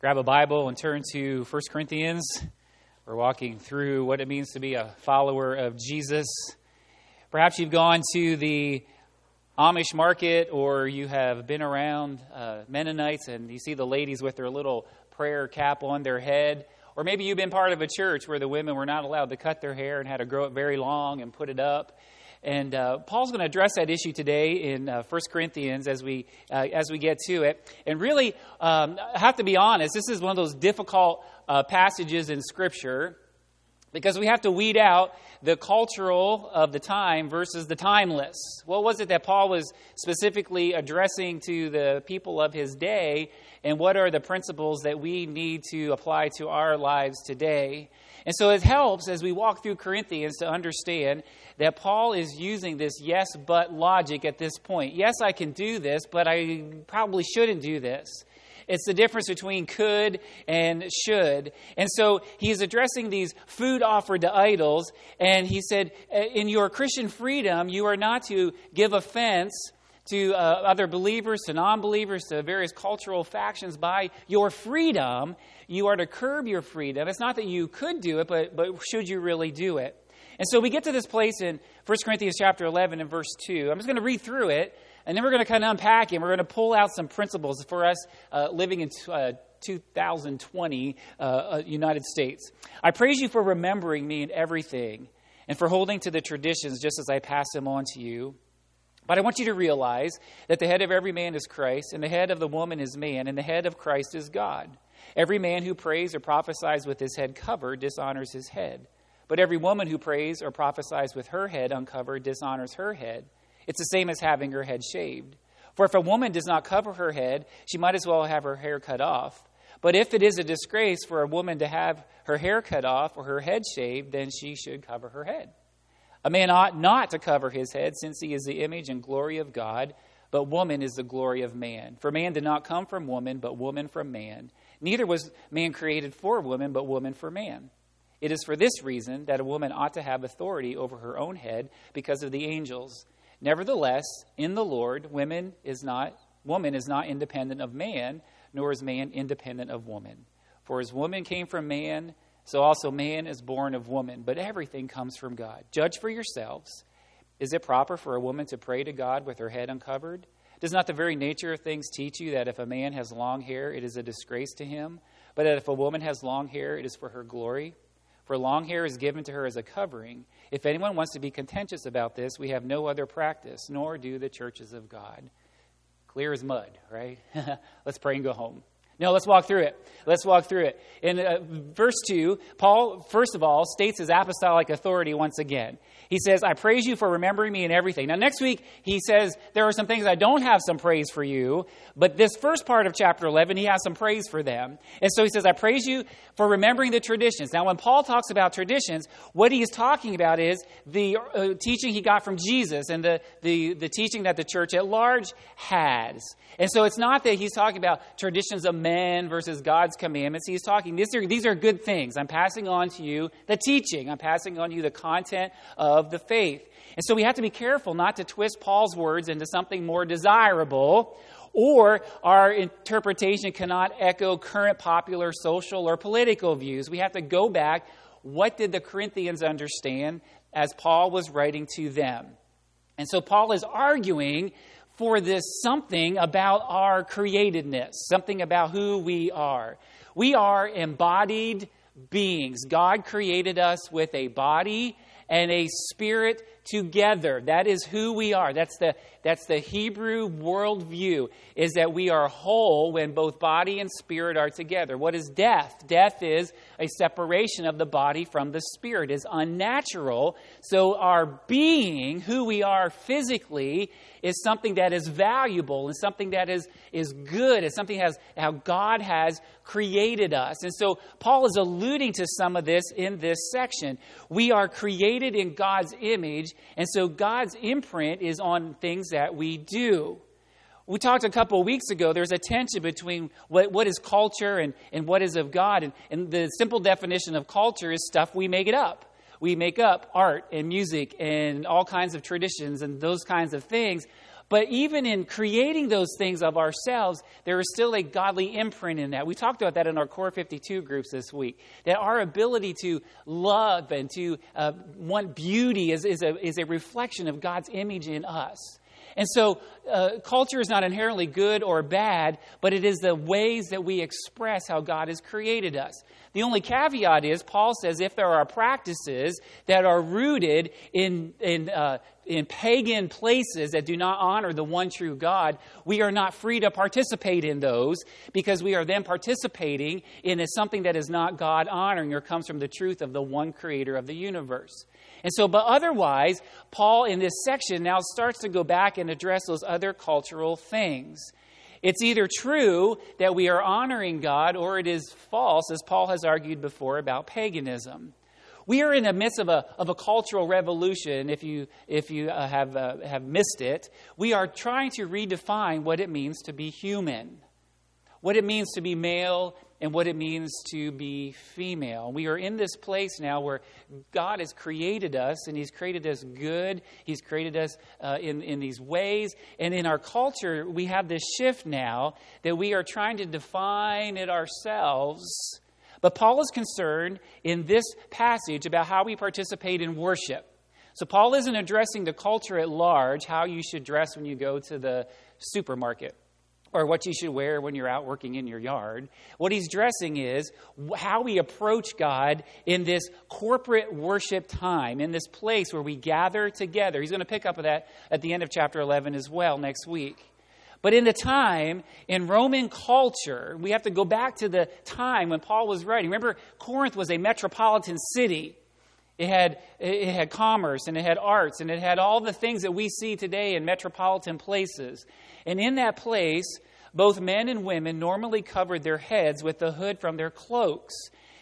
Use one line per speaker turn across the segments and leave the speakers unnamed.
grab a Bible and turn to 1 Corinthians. We're walking through what it means to be a follower of Jesus. Perhaps you've gone to the Amish market or you have been around uh, Mennonites and you see the ladies with their little prayer cap on their head. Or maybe you've been part of a church where the women were not allowed to cut their hair and had to grow it very long and put it up. And uh, Paul's going to address that issue today in uh, 1 Corinthians as we, uh, as we get to it. And really, um, I have to be honest, this is one of those difficult uh, passages in Scripture because we have to weed out the cultural of the time versus the timeless. What was it that Paul was specifically addressing to the people of his day, and what are the principles that we need to apply to our lives today? And so it helps as we walk through Corinthians to understand that Paul is using this yes but logic at this point. Yes, I can do this, but I probably shouldn't do this. It's the difference between could and should. And so he's addressing these food offered to idols, and he said, uh, In your Christian freedom, you are not to give offense to uh, other believers, to non believers, to various cultural factions by your freedom. You are to curb your freedom. It's not that you could do it, but, but should you really do it? And so we get to this place in 1 Corinthians chapter 11 and verse 2. I'm just going to read through it, and then we're going to kind of unpack it. And we're going to pull out some principles for us uh, living in uh, 2020 uh, uh, United States. I praise you for remembering me in everything and for holding to the traditions just as I pass them on to you. But I want you to realize that the head of every man is Christ, and the head of the woman is man, and the head of Christ is God. Every man who prays or prophesies with his head covered dishonors his head. But every woman who prays or prophesies with her head uncovered dishonors her head. It's the same as having her head shaved. For if a woman does not cover her head, she might as well have her hair cut off. But if it is a disgrace for a woman to have her hair cut off or her head shaved, then she should cover her head. A man ought not to cover his head, since he is the image and glory of God, but woman is the glory of man. For man did not come from woman, but woman from man. Neither was man created for woman, but woman for man. It is for this reason that a woman ought to have authority over her own head because of the angels. Nevertheless, in the Lord, women is not, woman is not independent of man, nor is man independent of woman. For as woman came from man, so also man is born of woman. But everything comes from God. Judge for yourselves. Is it proper for a woman to pray to God with her head uncovered? Does not the very nature of things teach you that if a man has long hair, it is a disgrace to him, but that if a woman has long hair, it is for her glory? for long hair is given to her as a covering. If anyone wants to be contentious about this, we have no other practice, nor do the churches of God. Clear as mud, right? Let's pray and go home. No, let's walk through it. Let's walk through it. In uh, verse 2, Paul, first of all, states his apostolic authority once again. He says, I praise you for remembering me in everything. Now, next week, he says, There are some things I don't have some praise for you, but this first part of chapter 11, he has some praise for them. And so he says, I praise you for remembering the traditions. Now, when Paul talks about traditions, what he is talking about is the uh, teaching he got from Jesus and the, the, the teaching that the church at large has. And so it's not that he's talking about traditions of men versus God's commandments. He's talking, these are, these are good things. I'm passing on to you the teaching, I'm passing on to you the content of the faith. And so we have to be careful not to twist Paul's words into something more desirable, or our interpretation cannot echo current popular social or political views. We have to go back. What did the Corinthians understand as Paul was writing to them? And so Paul is arguing for this something about our createdness, something about who we are. We are embodied beings. God created us with a body and a spirit together. That is who we are. That's the, that's the Hebrew worldview, is that we are whole when both body and spirit are together. What is death? Death is a separation of the body from the spirit, is unnatural. So our being, who we are physically, is something that is valuable and something that is, is good. It's something has how God has created us. And so Paul is alluding to some of this in this section. We are created in God's image, and so God's imprint is on things that we do. We talked a couple of weeks ago, there's a tension between what, what is culture and, and what is of God. And, and the simple definition of culture is stuff we make it up we make up art and music and all kinds of traditions and those kinds of things. But even in creating those things of ourselves, there is still a godly imprint in that. We talked about that in our Core 52 groups this week. That our ability to love and to uh, want beauty is, is, a, is a reflection of God's image in us. And so, uh, culture is not inherently good or bad, but it is the ways that we express how God has created us. The only caveat is, Paul says, if there are practices that are rooted in, in, uh, in pagan places that do not honor the one true God, we are not free to participate in those because we are then participating in something that is not God honoring or comes from the truth of the one creator of the universe. And so, but otherwise, Paul in this section now starts to go back and address those other cultural things. It's either true that we are honoring God or it is false, as Paul has argued before about paganism. We are in the midst of a, of a cultural revolution, if you, if you uh, have, uh, have missed it. We are trying to redefine what it means to be human, what it means to be male and what it means to be female. We are in this place now where God has created us, and He's created us good. He's created us uh, in, in these ways. And in our culture, we have this shift now that we are trying to define it ourselves. But Paul is concerned in this passage about how we participate in worship. So, Paul isn't addressing the culture at large, how you should dress when you go to the supermarket or what you should wear when you're out working in your yard. What he's dressing is how we approach God in this corporate worship time, in this place where we gather together. He's going to pick up that at the end of chapter 11 as well next week. But in the time, in Roman culture, we have to go back to the time when Paul was writing. Remember, Corinth was a metropolitan city. It had, it had commerce and it had arts and it had all the things that we see today in metropolitan places. And in that place, both men and women normally covered their heads with the hood from their cloaks.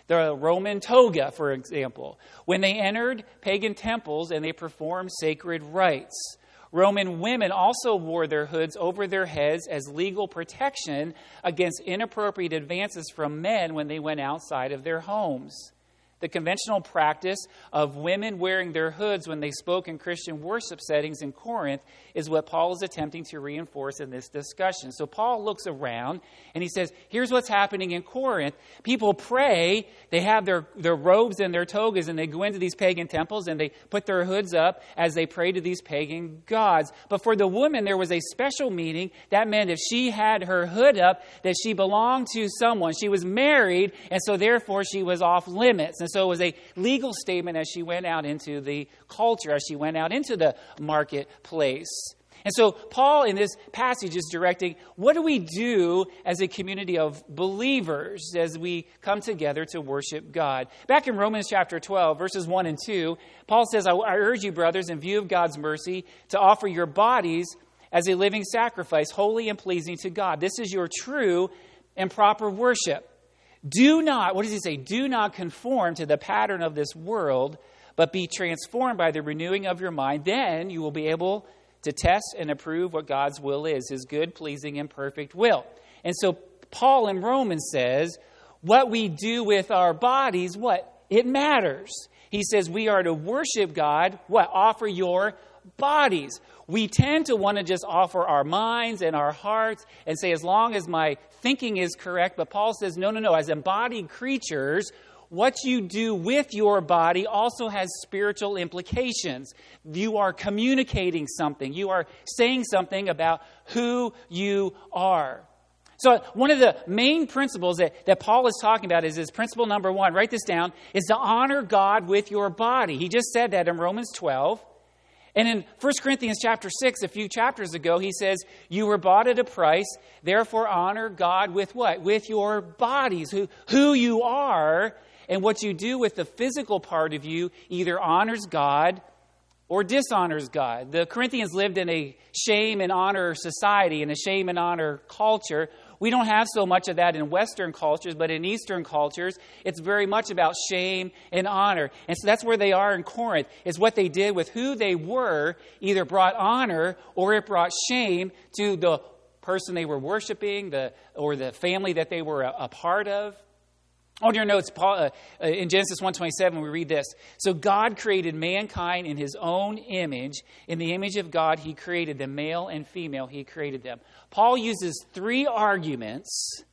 The Roman toga, for example, when they entered pagan temples and they performed sacred rites. Roman women also wore their hoods over their heads as legal protection against inappropriate advances from men when they went outside of their homes. The conventional practice of women wearing their hoods when they spoke in Christian worship settings in Corinth is what Paul is attempting to reinforce in this discussion. So Paul looks around and he says, Here's what's happening in Corinth. People pray, they have their, their robes and their togas, and they go into these pagan temples and they put their hoods up as they pray to these pagan gods. But for the woman, there was a special meaning. That meant if she had her hood up, that she belonged to someone. She was married, and so therefore she was off limits. And and so it was a legal statement as she went out into the culture, as she went out into the marketplace. And so, Paul in this passage is directing what do we do as a community of believers as we come together to worship God? Back in Romans chapter 12, verses 1 and 2, Paul says, I, I urge you, brothers, in view of God's mercy, to offer your bodies as a living sacrifice, holy and pleasing to God. This is your true and proper worship. Do not, what does he say? Do not conform to the pattern of this world, but be transformed by the renewing of your mind. Then you will be able to test and approve what God's will is, his good, pleasing, and perfect will. And so Paul in Romans says, what we do with our bodies, what? It matters. He says we are to worship God, what? Offer your bodies. We tend to want to just offer our minds and our hearts and say, as long as my thinking is correct. But Paul says, no, no, no. As embodied creatures, what you do with your body also has spiritual implications. You are communicating something, you are saying something about who you are. So, one of the main principles that, that Paul is talking about is this principle number one, write this down, is to honor God with your body. He just said that in Romans 12. And in 1 Corinthians chapter 6, a few chapters ago, he says, You were bought at a price, therefore honor God with what? With your bodies, who, who you are, and what you do with the physical part of you either honors God or dishonors God. The Corinthians lived in a shame and honor society, in a shame and honor culture, we don't have so much of that in Western cultures, but in Eastern cultures, it's very much about shame and honor. And so that's where they are in Corinth, is what they did with who they were either brought honor or it brought shame to the person they were worshiping the, or the family that they were a, a part of. On your notes, Paul, uh, uh in Genesis 1.27, we read this. So God created mankind in his own image. In the image of God, he created them, male and female, he created them. Paul uses three arguments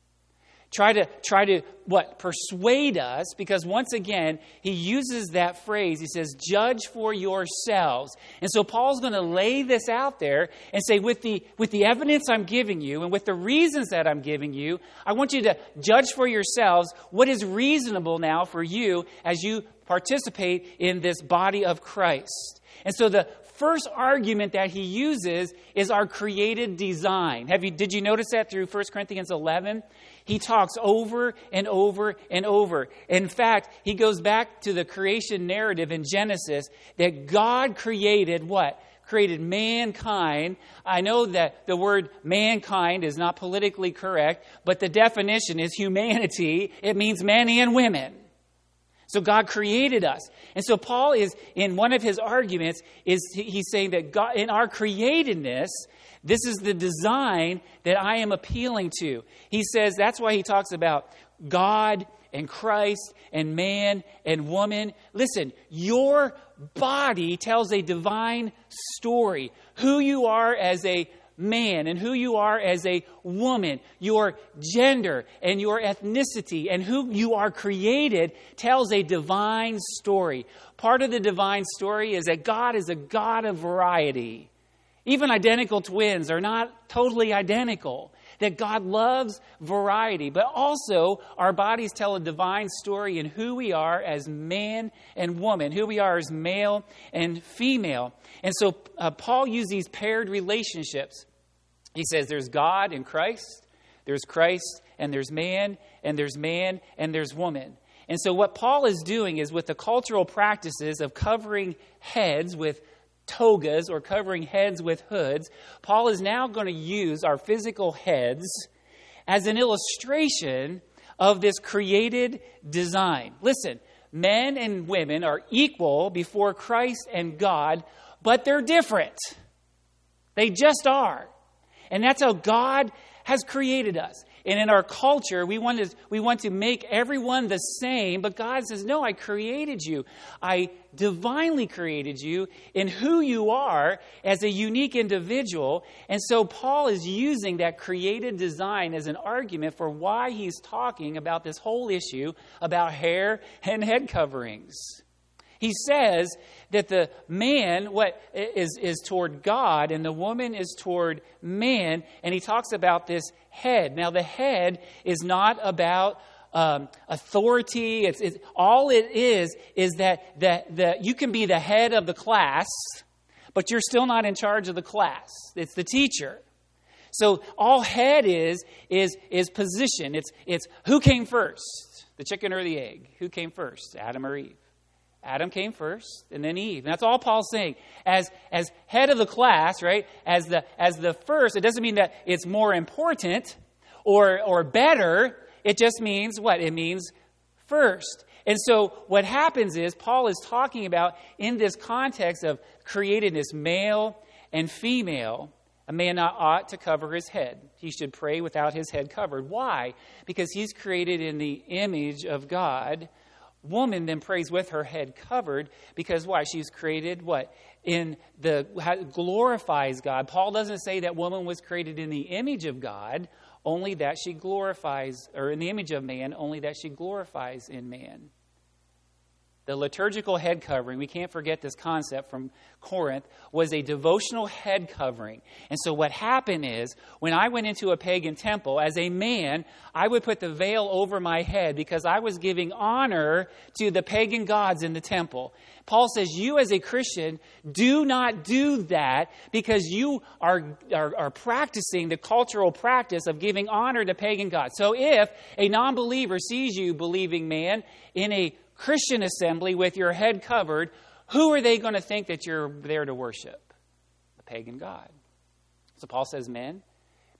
try to try to what persuade us because once again he uses that phrase he says judge for yourselves and so paul's going to lay this out there and say with the with the evidence i'm giving you and with the reasons that i'm giving you i want you to judge for yourselves what is reasonable now for you as you participate in this body of christ and so the first argument that he uses is our created design. Have you, did you notice that through 1 Corinthians 11? He talks over and over and over. In fact, he goes back to the creation narrative in Genesis that God created what? Created mankind. I know that the word mankind is not politically correct, but the definition is humanity. It means men and women. So God created us. And so Paul is in one of his arguments is he's saying that God in our createdness this is the design that I am appealing to. He says that's why he talks about God and Christ and man and woman. Listen, your body tells a divine story. Who you are as a man and who you are as a woman, your gender and your ethnicity and who you are created tells a divine story. Part of the divine story is that God is a God of variety. Even identical twins are not totally identical. That God loves variety, but also our bodies tell a divine story in who we are as man and woman, who we are as male and female. And so uh, Paul used these paired relationships. He says there's God and Christ, there's Christ, and there's man, and there's man, and there's woman. And so, what Paul is doing is with the cultural practices of covering heads with togas or covering heads with hoods, Paul is now going to use our physical heads as an illustration of this created design. Listen, men and women are equal before Christ and God, but they're different. They just are. And that's how God has created us. And in our culture, we want, to, we want to make everyone the same, but God says, No, I created you. I divinely created you in who you are as a unique individual. And so Paul is using that created design as an argument for why he's talking about this whole issue about hair and head coverings. He says that the man what is, is toward God and the woman is toward man, and he talks about this head. Now, the head is not about um, authority. It's, it's, all it is is that, that, that you can be the head of the class, but you're still not in charge of the class. It's the teacher. So all head is is is position. It's it's who came first, the chicken or the egg? Who came first, Adam or Eve? Adam came first, and then Eve. And that's all Paul's saying. As, as head of the class, right, as the, as the first, it doesn't mean that it's more important or, or better. It just means what? It means first. And so what happens is Paul is talking about in this context of createdness, male and female, a man ought to cover his head. He should pray without his head covered. Why? Because he's created in the image of God woman then prays with her head covered because why? She's created what? In the glorifies God. Paul doesn't say that woman was created in the image of God, only that she glorifies, or in the image of man, only that she glorifies in man. The liturgical head covering, we can't forget this concept from Corinth, was a devotional head covering. And so what happened is, when I went into a pagan temple, as a man, I would put the veil over my head because I was giving honor to the pagan gods in the temple. Paul says, You as a Christian, do not do that because you are, are, are practicing the cultural practice of giving honor to pagan gods. So if a non believer sees you, believing man, in a Christian assembly with your head covered, who are they going to think that you're there to worship? The pagan God. So Paul says, Men,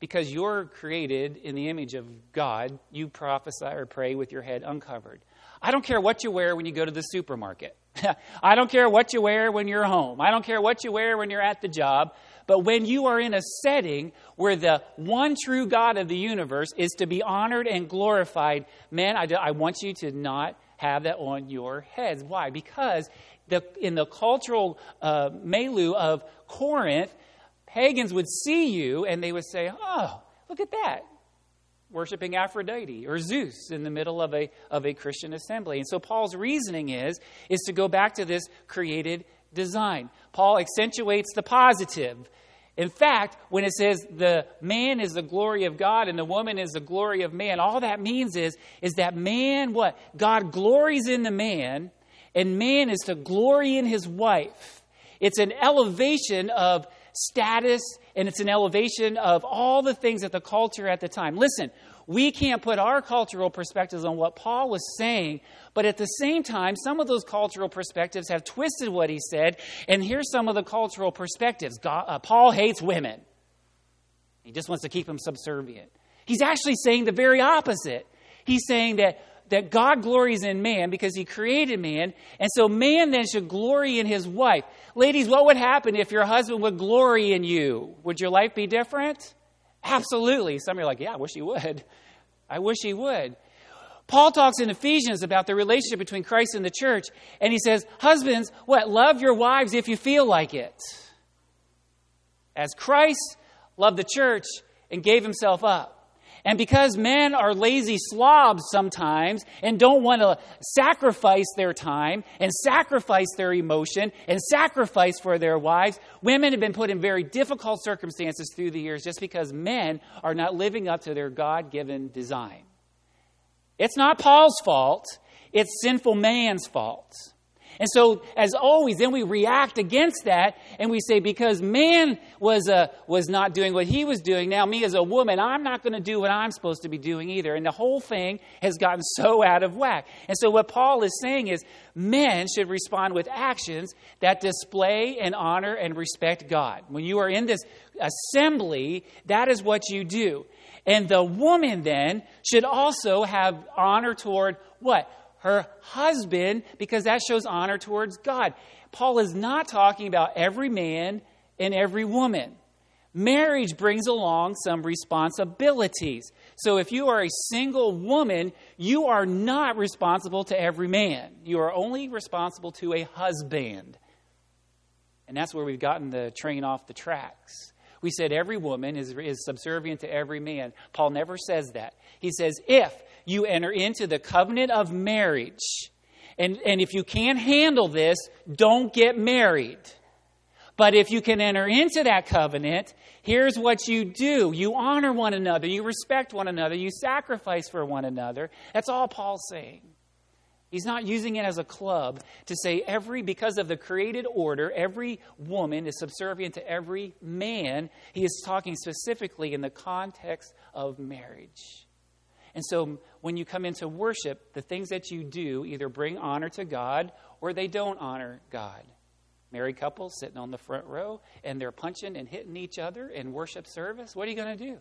because you're created in the image of God, you prophesy or pray with your head uncovered. I don't care what you wear when you go to the supermarket. I don't care what you wear when you're home. I don't care what you wear when you're at the job. But when you are in a setting where the one true God of the universe is to be honored and glorified, man, I, I want you to not have that on your heads. Why? Because the, in the cultural uh, milieu of Corinth, pagans would see you and they would say, Oh, look at that. Worshipping Aphrodite or Zeus in the middle of a, of a Christian assembly. And so Paul's reasoning is, is to go back to this created design. Paul accentuates the positive. In fact, when it says the man is the glory of God and the woman is the glory of man, all that means is, is that man, what? God glories in the man, and man is to glory in his wife. It's an elevation of status and it's an elevation of all the things that the culture at the time. Listen, we can't put our cultural perspectives on what Paul was saying, but at the same time, some of those cultural perspectives have twisted what he said. And here's some of the cultural perspectives God, uh, Paul hates women, he just wants to keep them subservient. He's actually saying the very opposite. He's saying that that God glories in man because he created man, and so man then should glory in his wife. Ladies, what would happen if your husband would glory in you? Would your life be different? Absolutely. Some are like, yeah, I wish he would. I wish he would. Paul talks in Ephesians about the relationship between Christ and the church, and he says, Husbands, what? Love your wives if you feel like it. As Christ loved the church and gave himself up. And because men are lazy slobs sometimes and don't want to sacrifice their time and sacrifice their emotion and sacrifice for their wives, women have been put in very difficult circumstances through the years just because men are not living up to their God given design. It's not Paul's fault, it's sinful man's fault. And so, as always, then we react against that and we say, because man was, uh, was not doing what he was doing, now me as a woman, I'm not going to do what I'm supposed to be doing either. And the whole thing has gotten so out of whack. And so, what Paul is saying is, men should respond with actions that display and honor and respect God. When you are in this assembly, that is what you do. And the woman then should also have honor toward what? Her husband because that shows honor towards God. Paul is not talking about every man and every woman. Marriage brings along some responsibilities. So if you are a single woman, you are not responsible to every man. You are only responsible to a husband. And that's where we've gotten the train off the tracks. We said every woman is, is subservient to every man. Paul never says that. He says, if you enter into the covenant of marriage. And, and if you can't handle this, don't get married. But if you can enter into that covenant, here's what you do you honor one another, you respect one another, you sacrifice for one another. That's all Paul's saying. He's not using it as a club to say every, because of the created order, every woman is subservient to every man. He is talking specifically in the context of marriage. And so when you come into worship, the things that you do either bring honor to God or they don't honor God. Married couples sitting on the front row and they're punching and hitting each other in worship service. What are you going to do?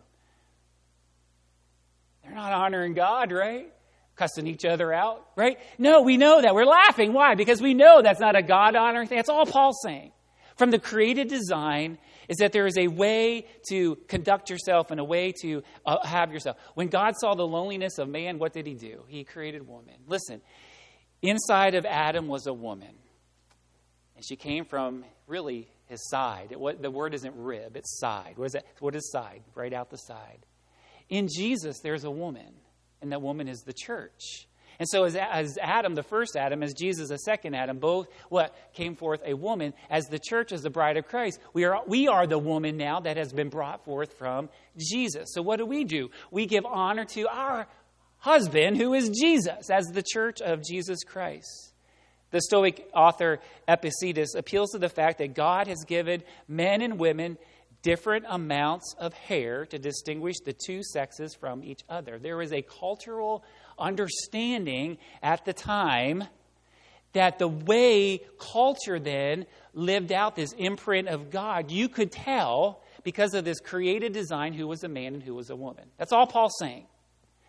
They're not honoring God, right? Cussing each other out, right? No, we know that. We're laughing. Why? Because we know that's not a God honoring thing. That's all Paul's saying. From the created design is that there is a way to conduct yourself and a way to uh, have yourself. When God saw the loneliness of man, what did he do? He created woman. Listen, inside of Adam was a woman. And she came from really his side. It, the word isn't rib, it's side. What is that? What is side? Right out the side. In Jesus, there's a woman, and that woman is the church. And so, as, as Adam, the first Adam, as Jesus, the second Adam, both what came forth a woman, as the church is the bride of Christ, we are, we are the woman now that has been brought forth from Jesus. So, what do we do? We give honor to our husband, who is Jesus, as the church of Jesus Christ. The Stoic author Epictetus appeals to the fact that God has given men and women different amounts of hair to distinguish the two sexes from each other. There is a cultural understanding at the time that the way culture then lived out this imprint of God, you could tell because of this created design who was a man and who was a woman. That's all Paul's saying.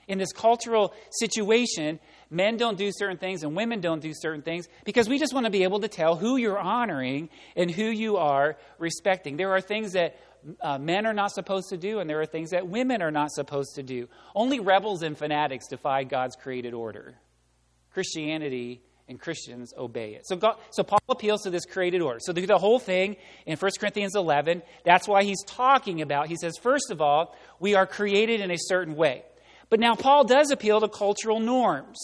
in this cultural situation, men don't do certain things and women don't do certain things because we just want to be able to tell who you're honoring and who you are respecting. There are things that uh, men are not supposed to do, and there are things that women are not supposed to do. Only rebels and fanatics defy God's created order. Christianity and Christians obey it. So, God, so Paul appeals to this created order. So, the, the whole thing in 1 Corinthians 11, that's why he's talking about. He says, first of all, we are created in a certain way. But now Paul does appeal to cultural norms.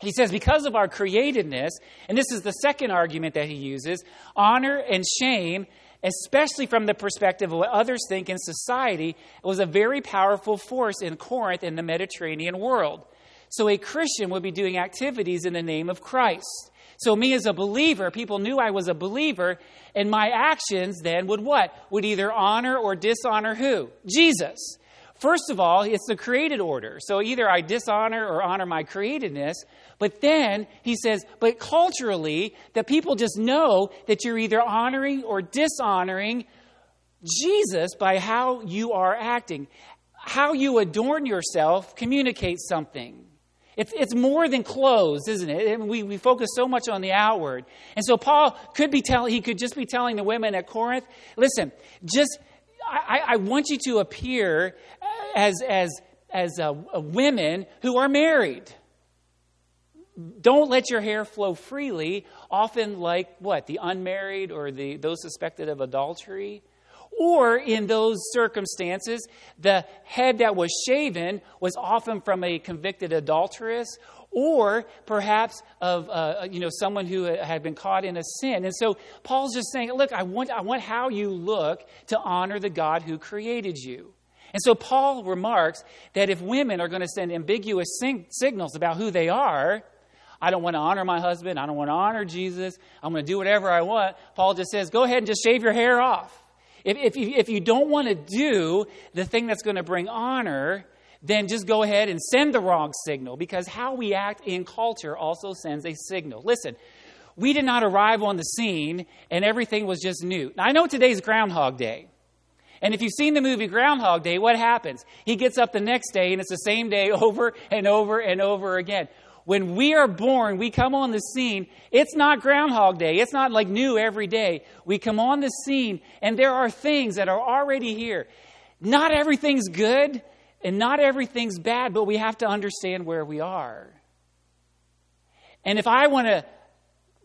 He says, because of our createdness, and this is the second argument that he uses, honor and shame, especially from the perspective of what others think in society, was a very powerful force in Corinth in the Mediterranean world. So a Christian would be doing activities in the name of Christ. So me as a believer, people knew I was a believer, and my actions then would what? Would either honor or dishonor who? Jesus. First of all, it's the created order. So either I dishonor or honor my createdness. But then he says, but culturally, the people just know that you're either honoring or dishonoring Jesus by how you are acting. How you adorn yourself communicates something. It's, it's more than clothes, isn't it? We, we focus so much on the outward. And so Paul could be telling, he could just be telling the women at Corinth, listen, just, I, I want you to appear as, as, as a women who are married. Don't let your hair flow freely, often like what? The unmarried or the, those suspected of adultery. Or in those circumstances, the head that was shaven was often from a convicted adulteress or perhaps of uh, you know someone who had been caught in a sin. And so Paul's just saying, look, I want, I want how you look to honor the God who created you. And so Paul remarks that if women are going to send ambiguous sing- signals about who they are, I don't want to honor my husband, I don't want to honor Jesus, I'm going to do whatever I want. Paul just says, go ahead and just shave your hair off. If, if, you, if you don't want to do the thing that's going to bring honor, then just go ahead and send the wrong signal because how we act in culture also sends a signal. Listen, we did not arrive on the scene and everything was just new. Now, I know today's Groundhog Day. And if you've seen the movie Groundhog Day, what happens? He gets up the next day and it's the same day over and over and over again. When we are born, we come on the scene. It's not Groundhog Day. It's not like new every day. We come on the scene, and there are things that are already here. Not everything's good, and not everything's bad, but we have to understand where we are. And if I want to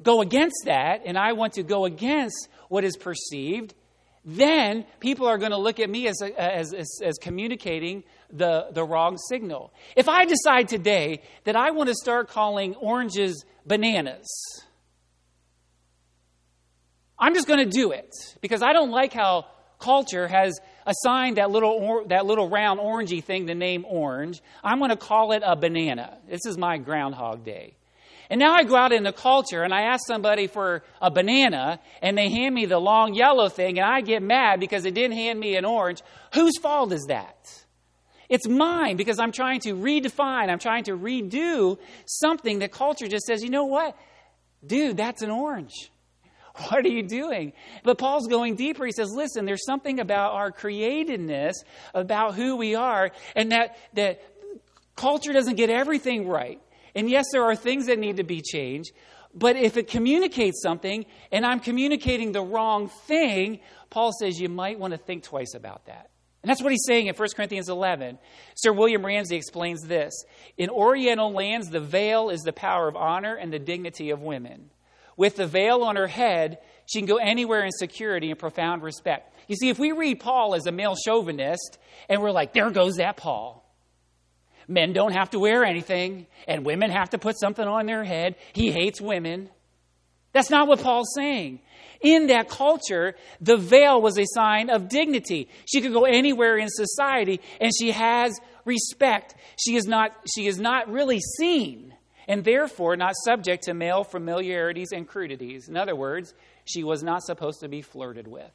go against that, and I want to go against what is perceived, then people are going to look at me as, as, as, as, communicating the, the wrong signal. If I decide today that I want to start calling oranges bananas, I'm just going to do it because I don't like how culture has assigned that little, or, that little round orangey thing the name orange. I'm going to call it a banana. This is my Groundhog Day. And now I go out in the culture and I ask somebody for a banana and they hand me the long yellow thing and I get mad because they didn't hand me an orange. Whose fault is that? It's mine because I'm trying to redefine, I'm trying to redo something that culture just says, you know what? Dude, that's an orange. What are you doing? But Paul's going deeper. He says, listen, there's something about our createdness, about who we are, and that, that culture doesn't get everything right. And yes, there are things that need to be changed, but if it communicates something and I'm communicating the wrong thing, Paul says you might want to think twice about that. And that's what he's saying in 1 Corinthians 11. Sir William Ramsay explains this In Oriental lands, the veil is the power of honor and the dignity of women. With the veil on her head, she can go anywhere in security and profound respect. You see, if we read Paul as a male chauvinist and we're like, there goes that Paul, men don't have to wear anything, and women have to put something on their head. He hates women. That's not what Paul's saying. In that culture, the veil was a sign of dignity. She could go anywhere in society, and she has respect. She is not, she is not really seen, and therefore not subject to male familiarities and crudities. In other words, she was not supposed to be flirted with.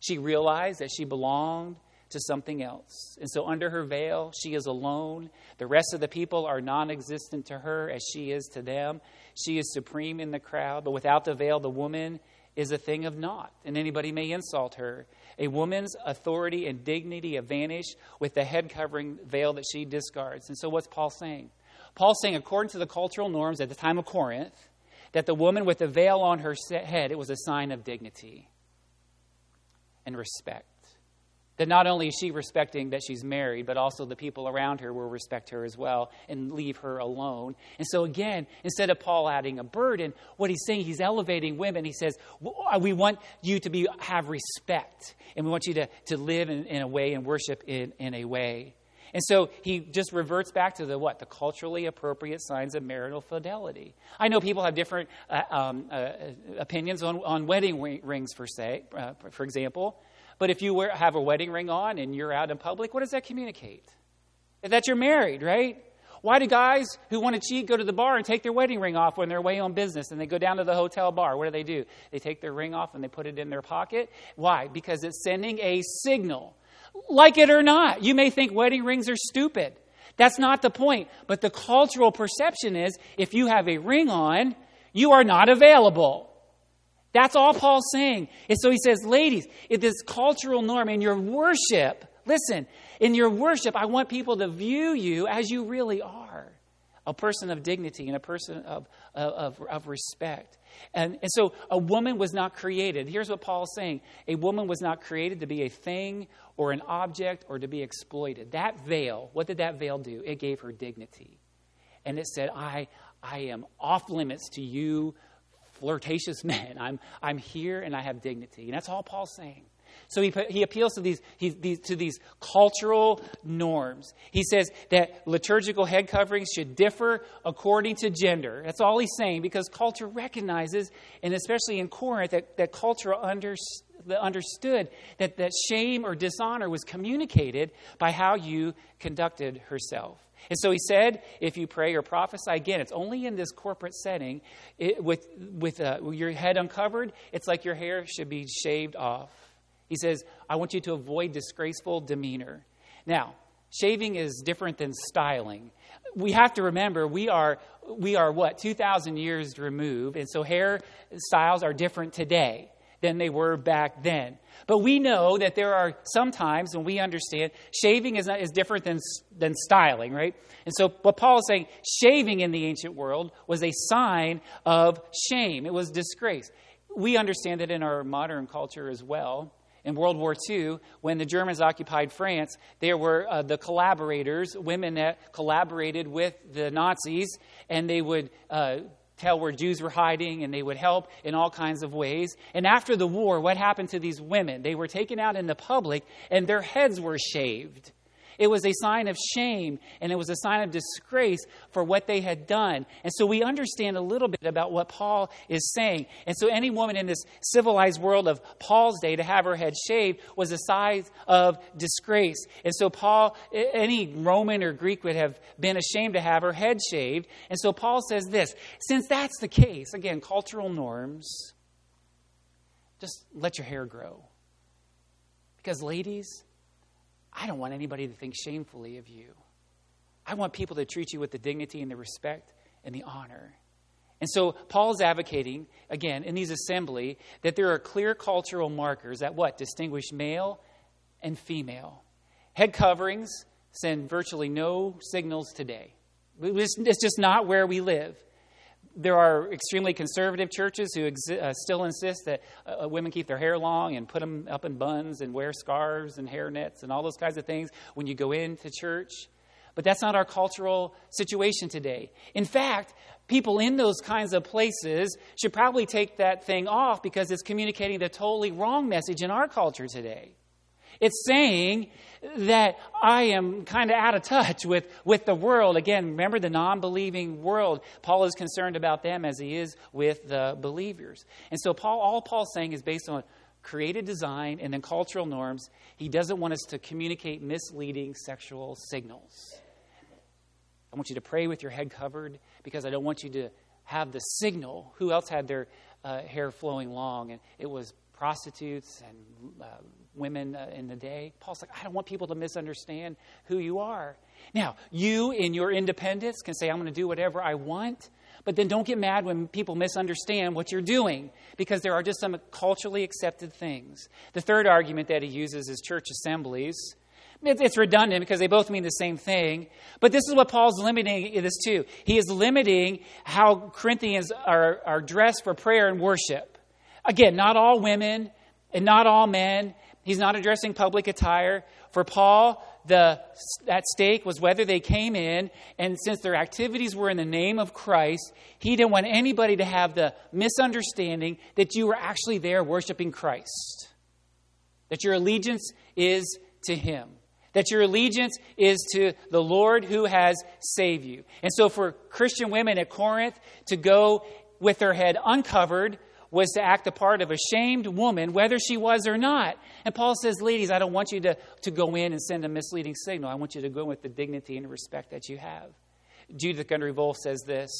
She realized that she belonged to something else. And so, under her veil, she is alone. The rest of the people are non existent to her as she is to them. She is supreme in the crowd. But without the veil, the woman is a thing of naught, and anybody may insult her. A woman's authority and dignity have vanished with the head covering veil that she discards. And so, what's Paul saying? Paul's saying, according to the cultural norms at the time of Corinth, that the woman with the veil on her head, it was a sign of dignity and respect. That not only is she respecting that she's married, but also the people around her will respect her as well and leave her alone. And so, again, instead of Paul adding a burden, what he's saying, he's elevating women. He says, We want you to be, have respect, and we want you to, to live in, in a way and worship in, in a way. And so he just reverts back to the what? The culturally appropriate signs of marital fidelity. I know people have different uh, um, uh, opinions on, on wedding rings, for, say, uh, for example. But if you wear, have a wedding ring on and you're out in public, what does that communicate? That you're married, right? Why do guys who want to cheat go to the bar and take their wedding ring off when they're away on business and they go down to the hotel bar? What do they do? They take their ring off and they put it in their pocket. Why? Because it's sending a signal. Like it or not, you may think wedding rings are stupid. That's not the point. But the cultural perception is if you have a ring on, you are not available. That's all Paul's saying. And so he says, ladies, in this cultural norm, in your worship, listen, in your worship, I want people to view you as you really are a person of dignity and a person of, of, of respect. And, and so a woman was not created. Here's what Paul's saying a woman was not created to be a thing or an object or to be exploited. That veil, what did that veil do? It gave her dignity. And it said, I, I am off limits to you flirtatious men. I'm, I'm here and I have dignity. And that's all Paul's saying. So he, he appeals to these, he, these, to these cultural norms. He says that liturgical head coverings should differ according to gender. That's all he's saying because culture recognizes, and especially in Corinth, that, that culture under, understood that, that shame or dishonor was communicated by how you conducted herself. And so he said, if you pray or prophesy, again, it's only in this corporate setting it, with, with, uh, with your head uncovered. It's like your hair should be shaved off. He says, I want you to avoid disgraceful demeanor. Now, shaving is different than styling. We have to remember we are, we are what, 2,000 years removed, and so hair styles are different today than they were back then. But we know that there are sometimes when we understand shaving is, not, is different than, than styling, right? And so what Paul is saying, shaving in the ancient world was a sign of shame. It was disgrace. We understand that in our modern culture as well. In World War II, when the Germans occupied France, there were uh, the collaborators, women that collaborated with the Nazis, and they would uh, tell where Jews were hiding and they would help in all kinds of ways. And after the war, what happened to these women? They were taken out in the public and their heads were shaved. It was a sign of shame and it was a sign of disgrace for what they had done. And so we understand a little bit about what Paul is saying. And so any woman in this civilized world of Paul's day to have her head shaved was a sign of disgrace. And so Paul, any Roman or Greek would have been ashamed to have her head shaved. And so Paul says this since that's the case, again, cultural norms, just let your hair grow. Because, ladies, I don't want anybody to think shamefully of you. I want people to treat you with the dignity and the respect and the honor. And so Paul's advocating, again, in these assembly, that there are clear cultural markers that what? Distinguish male and female. Head coverings send virtually no signals today. It's just not where we live there are extremely conservative churches who exi- uh, still insist that uh, uh, women keep their hair long and put them up in buns and wear scarves and hair nets and all those kinds of things when you go into church. But that's not our cultural situation today. In fact, people in those kinds of places should probably take that thing off because it's communicating the totally wrong message in our culture today. It's saying that I am kind of out of touch with, with the world. Again, remember the non believing world. Paul is concerned about them as he is with the believers. And so, Paul, all Paul's saying is based on created design and then cultural norms. He doesn't want us to communicate misleading sexual signals. I want you to pray with your head covered because I don't want you to have the signal. Who else had their uh, hair flowing long? And it was prostitutes and uh, women uh, in the day. Paul's like, I don't want people to misunderstand who you are. Now, you in your independence can say, I'm going to do whatever I want, but then don't get mad when people misunderstand what you're doing because there are just some culturally accepted things. The third argument that he uses is church assemblies. It's redundant because they both mean the same thing. But this is what Paul's limiting this to. He is limiting how Corinthians are, are dressed for prayer and worship. Again, not all women and not all men. He's not addressing public attire. For Paul, the, at stake was whether they came in, and since their activities were in the name of Christ, he didn't want anybody to have the misunderstanding that you were actually there worshiping Christ. That your allegiance is to him that your allegiance is to the Lord who has saved you. And so, for Christian women at Corinth to go with their head uncovered was to act the part of a shamed woman, whether she was or not. And Paul says, Ladies, I don't want you to, to go in and send a misleading signal. I want you to go in with the dignity and respect that you have. Judith Gundry Volf says this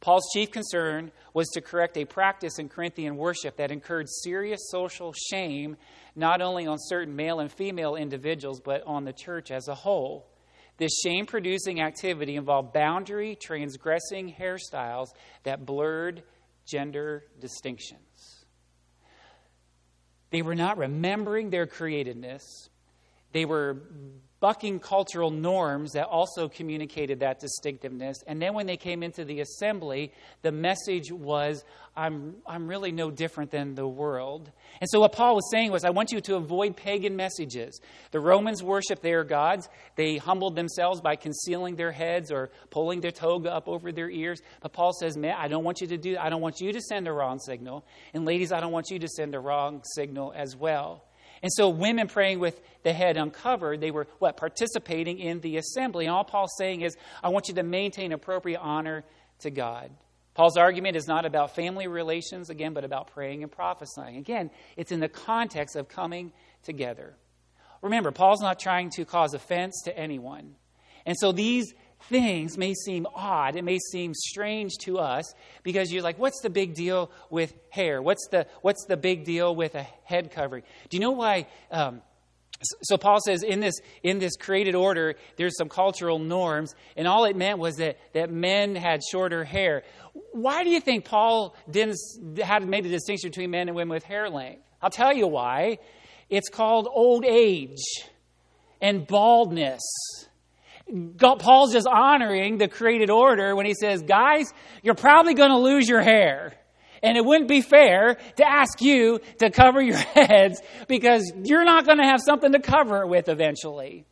Paul's chief concern was to correct a practice in Corinthian worship that incurred serious social shame not only on certain male and female individuals, but on the church as a whole. This shame producing activity involved boundary transgressing hairstyles that blurred gender distinctions. They were not remembering their createdness, they were bucking cultural norms that also communicated that distinctiveness. And then when they came into the assembly, the message was, I'm, I'm really no different than the world. And so what Paul was saying was, I want you to avoid pagan messages. The Romans worshiped their gods. They humbled themselves by concealing their heads or pulling their toga up over their ears. But Paul says, man, I don't want you to do I don't want you to send a wrong signal. And ladies, I don't want you to send a wrong signal as well. And so women praying with the head uncovered, they were what? Participating in the assembly. And all Paul's saying is, I want you to maintain appropriate honor to God. Paul's argument is not about family relations, again, but about praying and prophesying. Again, it's in the context of coming together. Remember, Paul's not trying to cause offense to anyone. And so these things may seem odd, it may seem strange to us because you're like, what's the big deal with hair? What's the, what's the big deal with a head covering? Do you know why? Um, so Paul says in this in this created order, there's some cultural norms, and all it meant was that, that men had shorter hair. Why do you think Paul didn't had made a distinction between men and women with hair length? I'll tell you why. It's called old age and baldness. Paul's just honoring the created order when he says, guys, you're probably going to lose your hair. And it wouldn't be fair to ask you to cover your heads because you're not going to have something to cover it with eventually.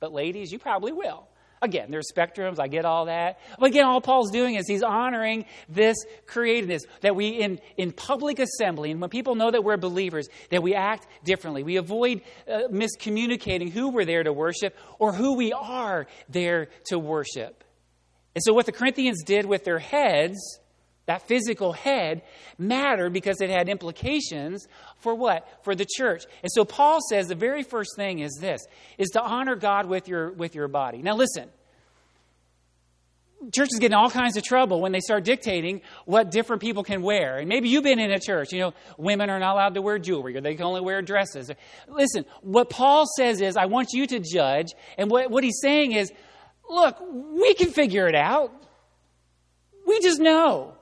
But ladies, you probably will. Again, there's spectrums, I get all that. But again, all Paul's doing is he's honoring this createdness that we, in, in public assembly, and when people know that we're believers, that we act differently. We avoid uh, miscommunicating who we're there to worship or who we are there to worship. And so, what the Corinthians did with their heads, that physical head, mattered because it had implications for what? For the church. And so Paul says the very first thing is this is to honor God with your with your body. Now listen. Churches get in all kinds of trouble when they start dictating what different people can wear. And maybe you've been in a church, you know, women are not allowed to wear jewelry or they can only wear dresses. Listen, what Paul says is, I want you to judge. And what, what he's saying is, look, we can figure it out. We just know.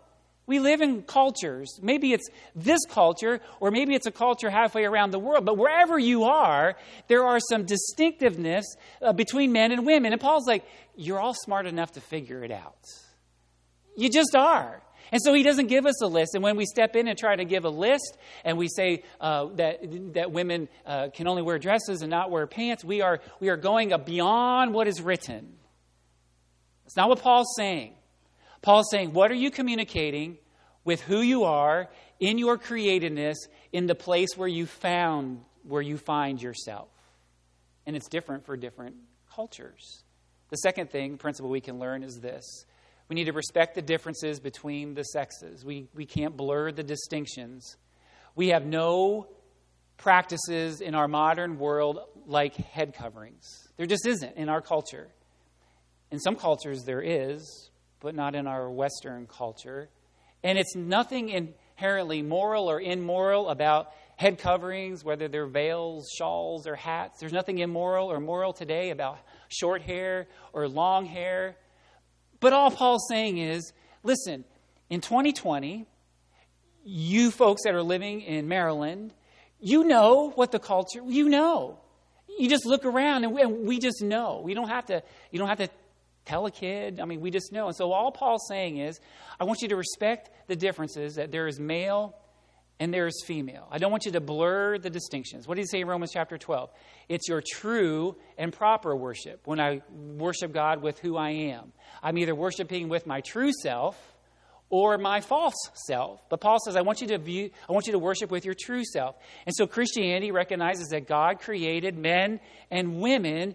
We live in cultures. Maybe it's this culture, or maybe it's a culture halfway around the world. But wherever you are, there are some distinctiveness uh, between men and women. And Paul's like, you're all smart enough to figure it out. You just are. And so he doesn't give us a list. And when we step in and try to give a list and we say uh, that, that women uh, can only wear dresses and not wear pants, we are, we are going beyond what is written. It's not what Paul's saying. Paul's saying, What are you communicating with who you are in your createdness in the place where you found where you find yourself? And it's different for different cultures. The second thing, principle we can learn is this. We need to respect the differences between the sexes. We, we can't blur the distinctions. We have no practices in our modern world like head coverings. There just isn't in our culture. In some cultures, there is, but not in our Western culture. And it's nothing inherently moral or immoral about head coverings, whether they're veils, shawls, or hats. There's nothing immoral or moral today about short hair or long hair. But all Paul's saying is listen, in 2020, you folks that are living in Maryland, you know what the culture, you know. You just look around and we, just know. We don't have to, you don't have to tell a kid. I mean, we just know. And so all Paul's saying is, I want you to respect the differences that there is male and there is female. I don't want you to blur the distinctions. What did he say in Romans chapter 12? It's your true and proper worship when I worship God with who I am. I'm either worshiping with my true self or my false self. But Paul says, I want you to view, I want you to worship with your true self. And so Christianity recognizes that God created men and women.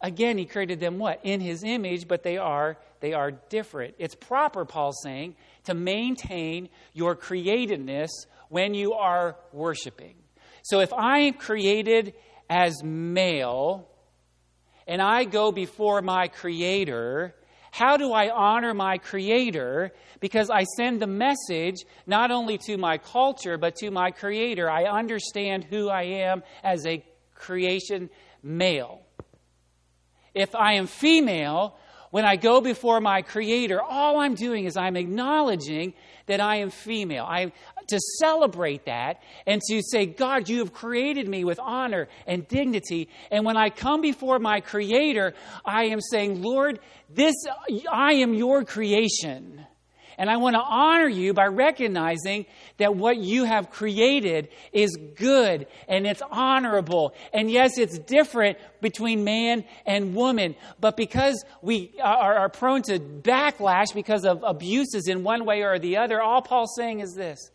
Again, he created them what? In his image, but they are they are different. It's proper, Paul's saying, to maintain your createdness when you are worshiping. So if I am created as male and I go before my Creator, how do I honor my Creator? Because I send the message not only to my culture, but to my Creator. I understand who I am as a creation male. If I am female, when I go before my Creator, all I'm doing is I'm acknowledging that I am female. I to celebrate that and to say, God, you have created me with honor and dignity. And when I come before my Creator, I am saying, Lord, this I am your creation. And I want to honor you by recognizing that what you have created is good and it's honorable. And yes, it's different between man and woman. But because we are, are prone to backlash because of abuses in one way or the other, all Paul's saying is this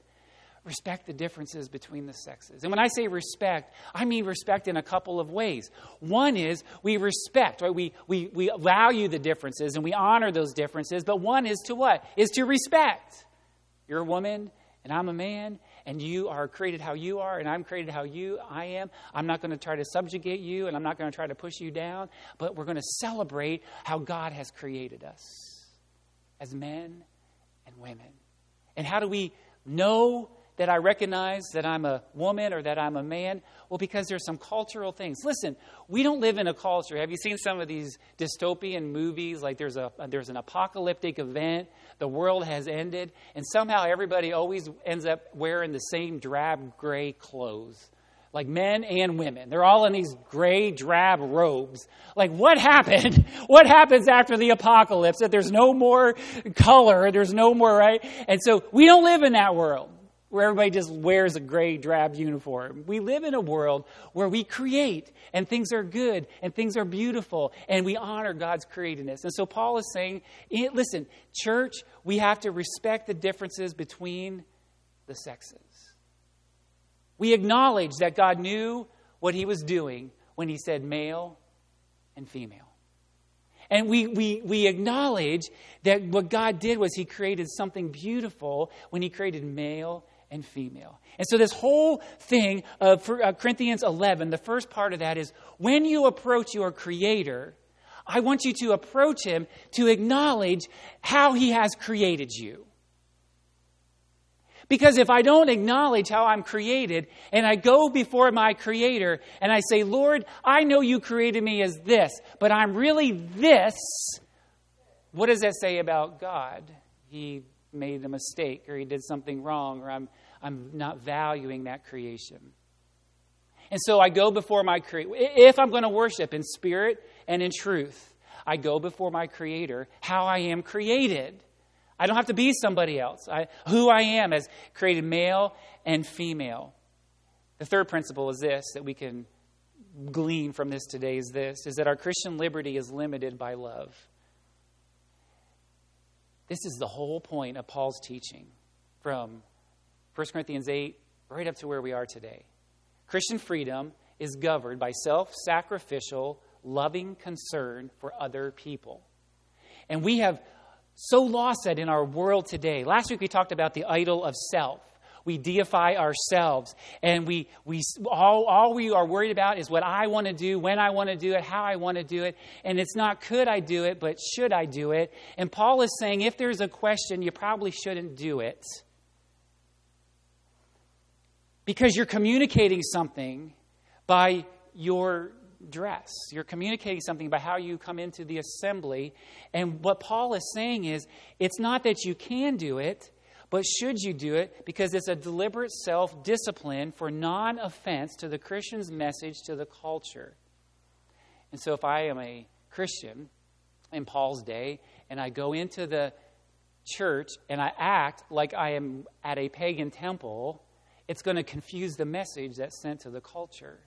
respect the differences between the sexes. And when I say respect, I mean respect in a couple of ways. One is we respect, right? We, we, we value the differences and we honor those differences. But one is to what? Is to respect. You're a woman and I'm a man and you are created how you are and I'm created how you I am. I'm not going to try to subjugate you and I'm not going to try to push you down, but we're going to celebrate how God has created us as men and women. And how do we know that I recognize that I'm a woman or that I'm a man? Well, because there's some cultural things. Listen, we don't live in a culture. Have you seen some of these dystopian movies? Like there's a there's an apocalyptic event, the world has ended, and somehow everybody always ends up wearing the same drab gray clothes. Like men and women. They're all in these gray, drab robes. Like, what happened? What happens after the apocalypse? That there's no more color, there's no more, right? And so we don't live in that world where everybody just wears a gray, drab uniform. We live in a world where we create and things are good and things are beautiful and we honor God's createdness. And so Paul is saying, eh, listen, church, we have to respect the differences between the sexes. We acknowledge that God knew what he was doing when he said male and female. And we, we, we acknowledge that what God did was He created something beautiful when He created male and female. And so, this whole thing of uh, Corinthians 11, the first part of that is when you approach your Creator, I want you to approach Him to acknowledge how He has created you. Because if I don't acknowledge how I'm created and I go before my Creator and I say, Lord, I know you created me as this, but I'm really this, what does that say about God? He made a mistake or he did something wrong or I'm I'm not valuing that creation. And so I go before my Creator. If I'm going to worship in spirit and in truth, I go before my Creator how I am created. I don't have to be somebody else. I, who I am as created male and female. The third principle is this that we can glean from this today is this is that our Christian liberty is limited by love. This is the whole point of Paul's teaching from 1 Corinthians 8, right up to where we are today. Christian freedom is governed by self sacrificial, loving concern for other people. And we have so lost that in our world today. Last week we talked about the idol of self. We deify ourselves, and we, we all, all we are worried about is what I want to do, when I want to do it, how I want to do it. And it's not could I do it, but should I do it? And Paul is saying if there's a question, you probably shouldn't do it. Because you're communicating something by your dress. You're communicating something by how you come into the assembly. And what Paul is saying is it's not that you can do it, but should you do it because it's a deliberate self discipline for non offense to the Christian's message to the culture. And so if I am a Christian in Paul's day and I go into the church and I act like I am at a pagan temple, it's going to confuse the message that's sent to the culture.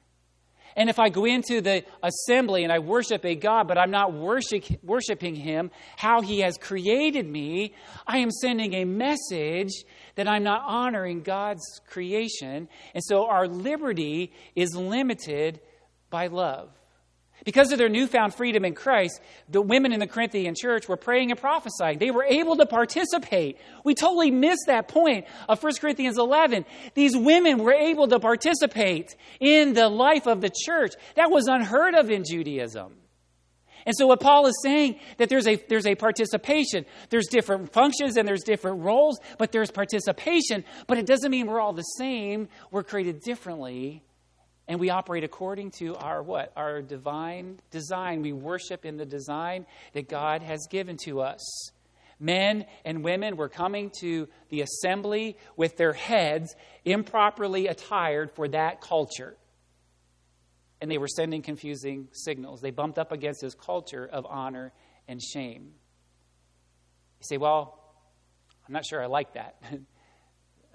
And if I go into the assembly and I worship a God, but I'm not worship, worshiping Him how He has created me, I am sending a message that I'm not honoring God's creation. And so our liberty is limited by love. Because of their newfound freedom in Christ, the women in the Corinthian church were praying and prophesying. They were able to participate. We totally missed that point of 1 Corinthians 11. These women were able to participate in the life of the church. That was unheard of in Judaism. And so what Paul is saying that there's a there's a participation. There's different functions and there's different roles, but there's participation, but it doesn't mean we're all the same. We're created differently and we operate according to our what? Our divine design. We worship in the design that god has given to us. Men and women were coming to the assembly with their heads improperly attired for that culture. And they were sending confusing signals. They bumped up against this culture of honor and shame. You say well i'm not sure i like that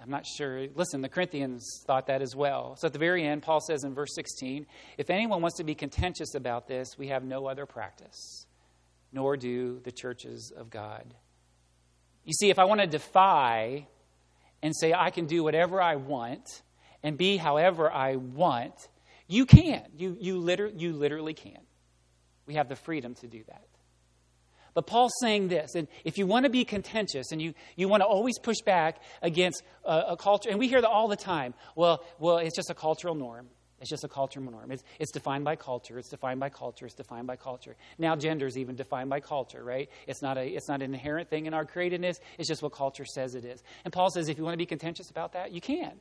I'm not sure. Listen, the Corinthians thought that as well. So at the very end, Paul says in verse 16 if anyone wants to be contentious about this, we have no other practice, nor do the churches of God. You see, if I want to defy and say I can do whatever I want and be however I want, you can. You, you, liter- you literally can't. We have the freedom to do that. But Paul's saying this, and if you want to be contentious and you, you want to always push back against a, a, culture, and we hear that all the time, well, well, it's just a cultural norm. It's just a cultural norm. It's, it's defined by culture. It's defined by culture. It's defined by culture. Now, gender is even defined by culture, right? It's not, a, it's not an inherent thing in our createdness. It's just what culture says it is. And Paul says if you want to be contentious about that, you can.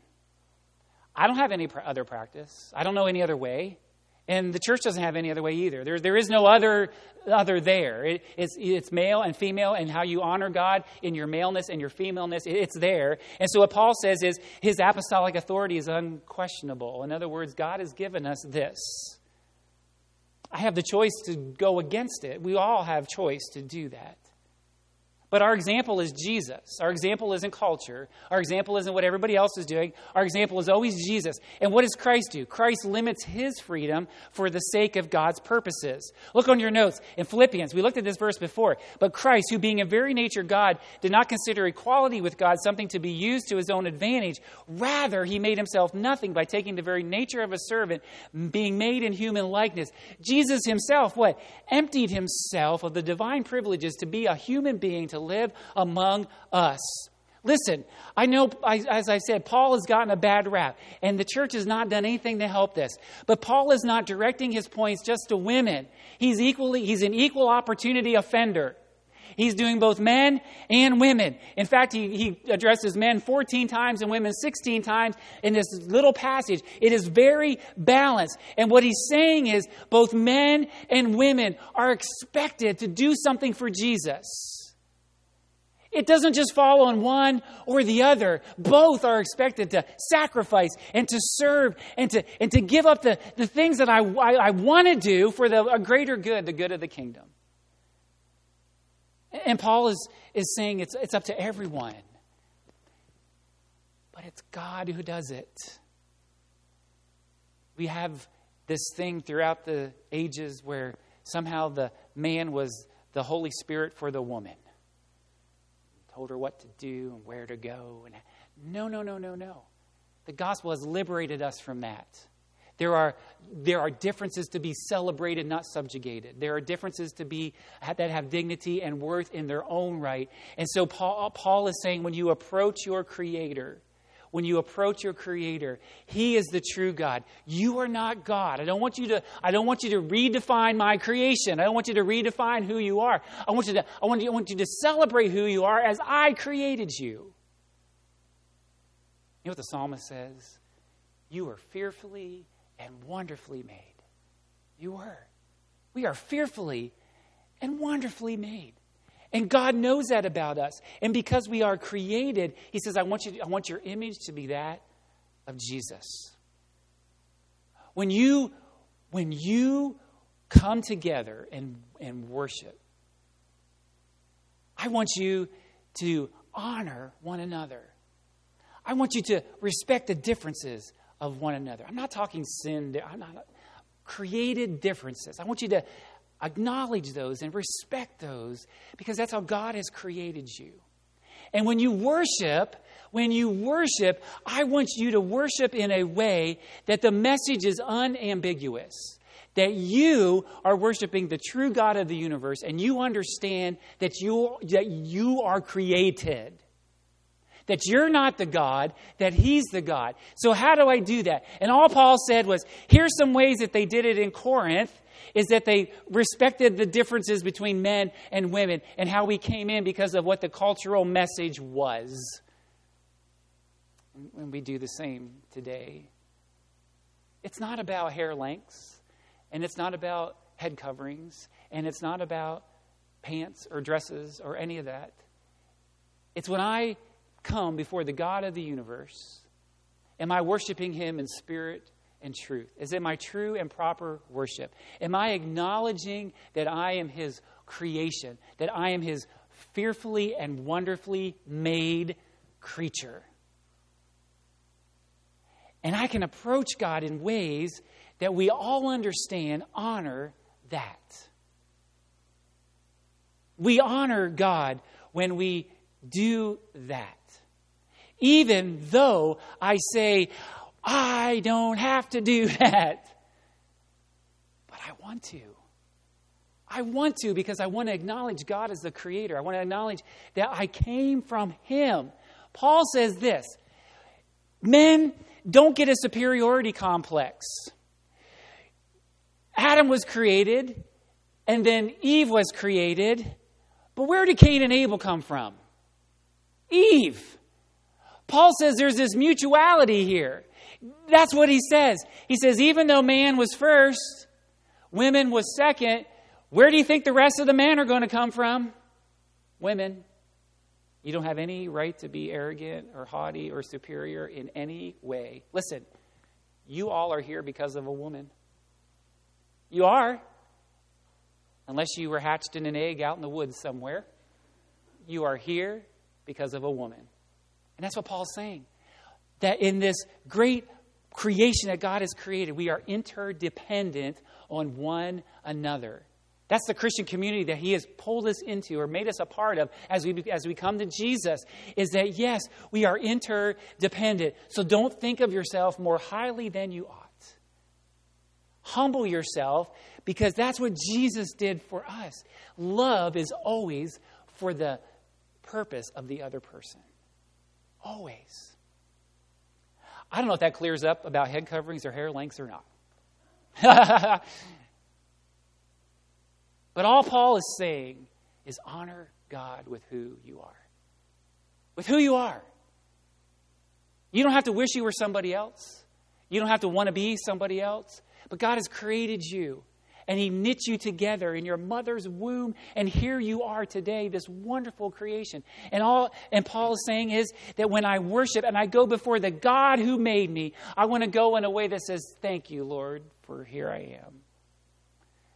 I don't have any other practice. I don't know any other way. And the church doesn't have any other way either. There, there is no other, other there. It, it's, it's male and female, and how you honor God in your maleness and your femaleness, it, it's there. And so, what Paul says is his apostolic authority is unquestionable. In other words, God has given us this. I have the choice to go against it. We all have choice to do that. But our example is Jesus. Our example isn't culture. Our example isn't what everybody else is doing. Our example is always Jesus. And what does Christ do? Christ limits his freedom for the sake of God's purposes. Look on your notes in Philippians. We looked at this verse before. But Christ, who being in very nature God, did not consider equality with God something to be used to his own advantage. Rather, he made himself nothing by taking the very nature of a servant, being made in human likeness. Jesus himself, what? Emptied himself of the divine privileges to be a human being, to live among us. Listen, I know, as I said, Paul has gotten a bad rap, and the church has not done anything to help this. But Paul is not directing his points just to women. He's equally, he's an equal opportunity offender. He's doing both men and women. In fact, he, he addresses men 14 times and women 16 times in this little passage. It is very balanced. And what he's saying is both men and women are expected to do something for Jesus. It doesn't just fall on one or the other. Both are expected to sacrifice and to serve and to, and to give up the, the things that I, I, I want to do for the, a greater good, the good of the kingdom. And Paul is, is saying it's, it's up to everyone. But it's God who does it. We have this thing throughout the ages where somehow the man was the Holy Spirit for the woman told her what to do and where to go. And no, no, no, no, no. The gospel has liberated us from that. There are, there are differences to be celebrated, not subjugated. There are differences to be that have dignity and worth in their own right. And so Paul, Paul is saying when you approach your Creator, when you approach your creator. He is the true god. You are not god. I don't want you to i don't want you to redefine my creation. I don't want you to redefine who you are. I want you to i want you, I want you to celebrate who you are as i created you. You know what the psalmist says? You were fearfully and wonderfully made. You were. We are fearfully and wonderfully made. And God knows that about us. And because we are created, He says, I want, you, I want your image to be that of Jesus. When you, when you come together and, and worship, I want you to honor one another. I want you to respect the differences of one another. I'm not talking sin, I'm not created differences. I want you to acknowledge those and respect those because that's how God has created you. And when you worship, when you worship, I want you to worship in a way that the message is unambiguous. That you are worshiping the true God of the universe and you understand that you, that you are created that you're not the God, that He's the God. So, how do I do that? And all Paul said was here's some ways that they did it in Corinth is that they respected the differences between men and women and how we came in because of what the cultural message was. And we do the same today. It's not about hair lengths, and it's not about head coverings, and it's not about pants or dresses or any of that. It's when I come before the God of the universe, am I worshiping Him in spirit and truth? Is it my true and proper worship? Am I acknowledging that I am His creation, that I am His fearfully and wonderfully made creature? And I can approach God in ways that we all understand honor that. We honor God when we do that even though I say, I don't have to do that. But I want to. I want to because I want to acknowledge God as the creator. I want to acknowledge that I came from Him. Paul says this Men, don't get a superiority complex. Adam was created, and then Eve was created. But where did Cain and Abel come from? Eve. Paul says there's this mutuality here. That's what he says. He says, even though man was first, women was second, where do you think the rest of the men are going to come from? Women. You don't have any right to be arrogant or haughty or superior in any way. Listen, you all are here because of a woman. You are. Unless you were hatched in an egg out in the woods somewhere. You are here because of a woman. And that's what Paul's saying. That in this great creation that God has created, we are interdependent on one another. That's the Christian community that He has pulled us into or made us a part of as we, as we come to Jesus. Is that, yes, we are interdependent. So don't think of yourself more highly than you ought. Humble yourself because that's what Jesus did for us. Love is always for the purpose of the other person. Always. I don't know if that clears up about head coverings or hair lengths or not. but all Paul is saying is honor God with who you are. With who you are. You don't have to wish you were somebody else. You don't have to want to be somebody else. But God has created you and He knit you together in your mother's womb, and here you are today, this wonderful creation. And all and Paul is saying is that when I worship and I go before the God who made me, I want to go in a way that says, Thank you, Lord, for here I am.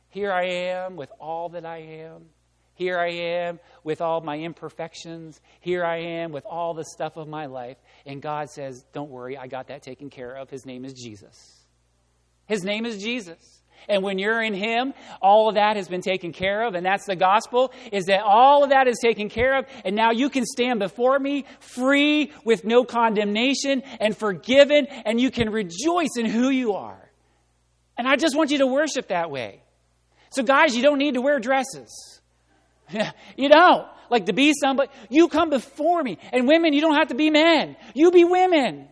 Here I am with all that I am. Here I am with all my imperfections. Here I am with all the stuff of my life. And God says, Don't worry, I got that taken care of. His name is Jesus. His name is Jesus. And when you're in Him, all of that has been taken care of. And that's the gospel, is that all of that is taken care of. And now you can stand before me free with no condemnation and forgiven. And you can rejoice in who you are. And I just want you to worship that way. So, guys, you don't need to wear dresses. you don't. Like to be somebody. You come before me. And women, you don't have to be men. You be women.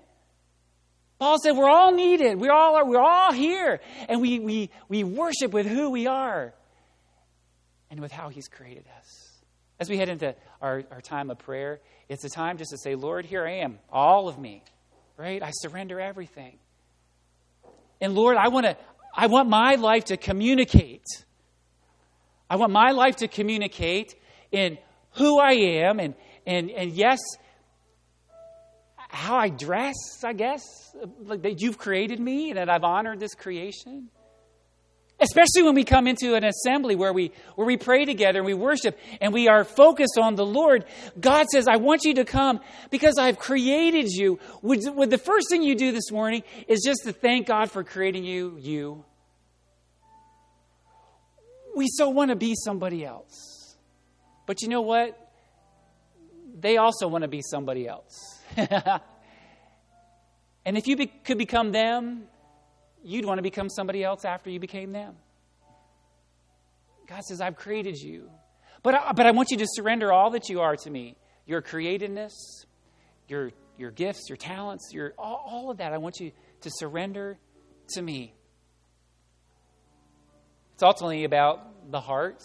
Paul said we're all needed. We all are, we're all here. And we, we, we worship with who we are and with how he's created us. As we head into our, our time of prayer, it's a time just to say, Lord, here I am, all of me, right? I surrender everything. And Lord, I want to I want my life to communicate. I want my life to communicate in who I am and and and yes, how I dress, I guess, like that you've created me and that I've honored this creation. Especially when we come into an assembly where we, where we pray together and we worship and we are focused on the Lord, God says, I want you to come because I've created you. Would, would the first thing you do this morning is just to thank God for creating you, you? We so want to be somebody else. But you know what? They also want to be somebody else. and if you be, could become them, you'd want to become somebody else after you became them. God says, I've created you. But I, but I want you to surrender all that you are to me your createdness, your, your gifts, your talents, your, all, all of that. I want you to surrender to me. It's ultimately about the heart.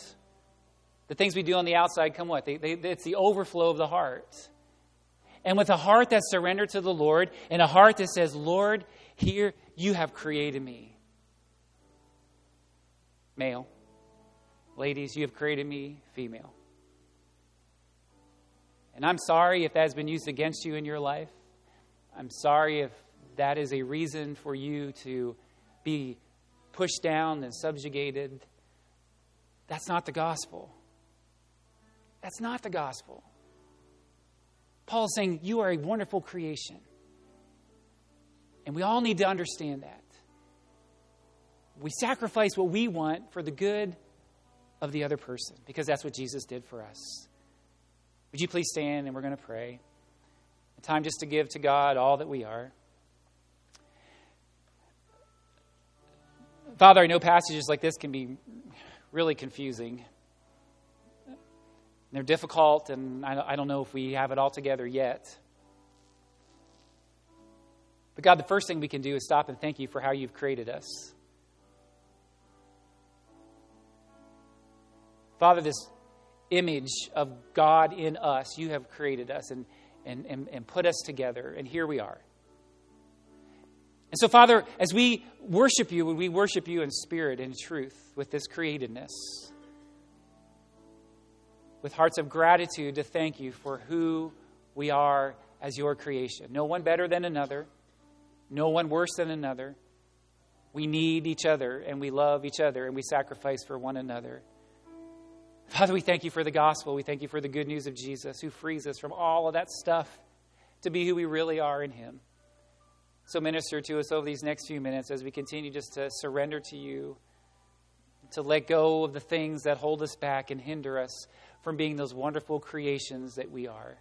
The things we do on the outside come what? They, they, it's the overflow of the heart. And with a heart that's surrendered to the Lord and a heart that says, Lord, here you have created me. Male. Ladies, you have created me female. And I'm sorry if that has been used against you in your life. I'm sorry if that is a reason for you to be pushed down and subjugated. That's not the gospel. That's not the gospel. Paul is saying, You are a wonderful creation. And we all need to understand that. We sacrifice what we want for the good of the other person because that's what Jesus did for us. Would you please stand and we're going to pray? A time just to give to God all that we are. Father, I know passages like this can be really confusing. They're difficult, and I don't know if we have it all together yet. But God, the first thing we can do is stop and thank you for how you've created us. Father, this image of God in us, you have created us and, and, and, and put us together, and here we are. And so, Father, as we worship you, we worship you in spirit and truth with this createdness, with hearts of gratitude to thank you for who we are as your creation. No one better than another no one worse than another. We need each other and we love each other and we sacrifice for one another. Father, we thank you for the gospel. We thank you for the good news of Jesus who frees us from all of that stuff to be who we really are in Him. So, minister to us over these next few minutes as we continue just to surrender to you, to let go of the things that hold us back and hinder us from being those wonderful creations that we are.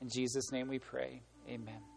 In Jesus' name we pray. Amen.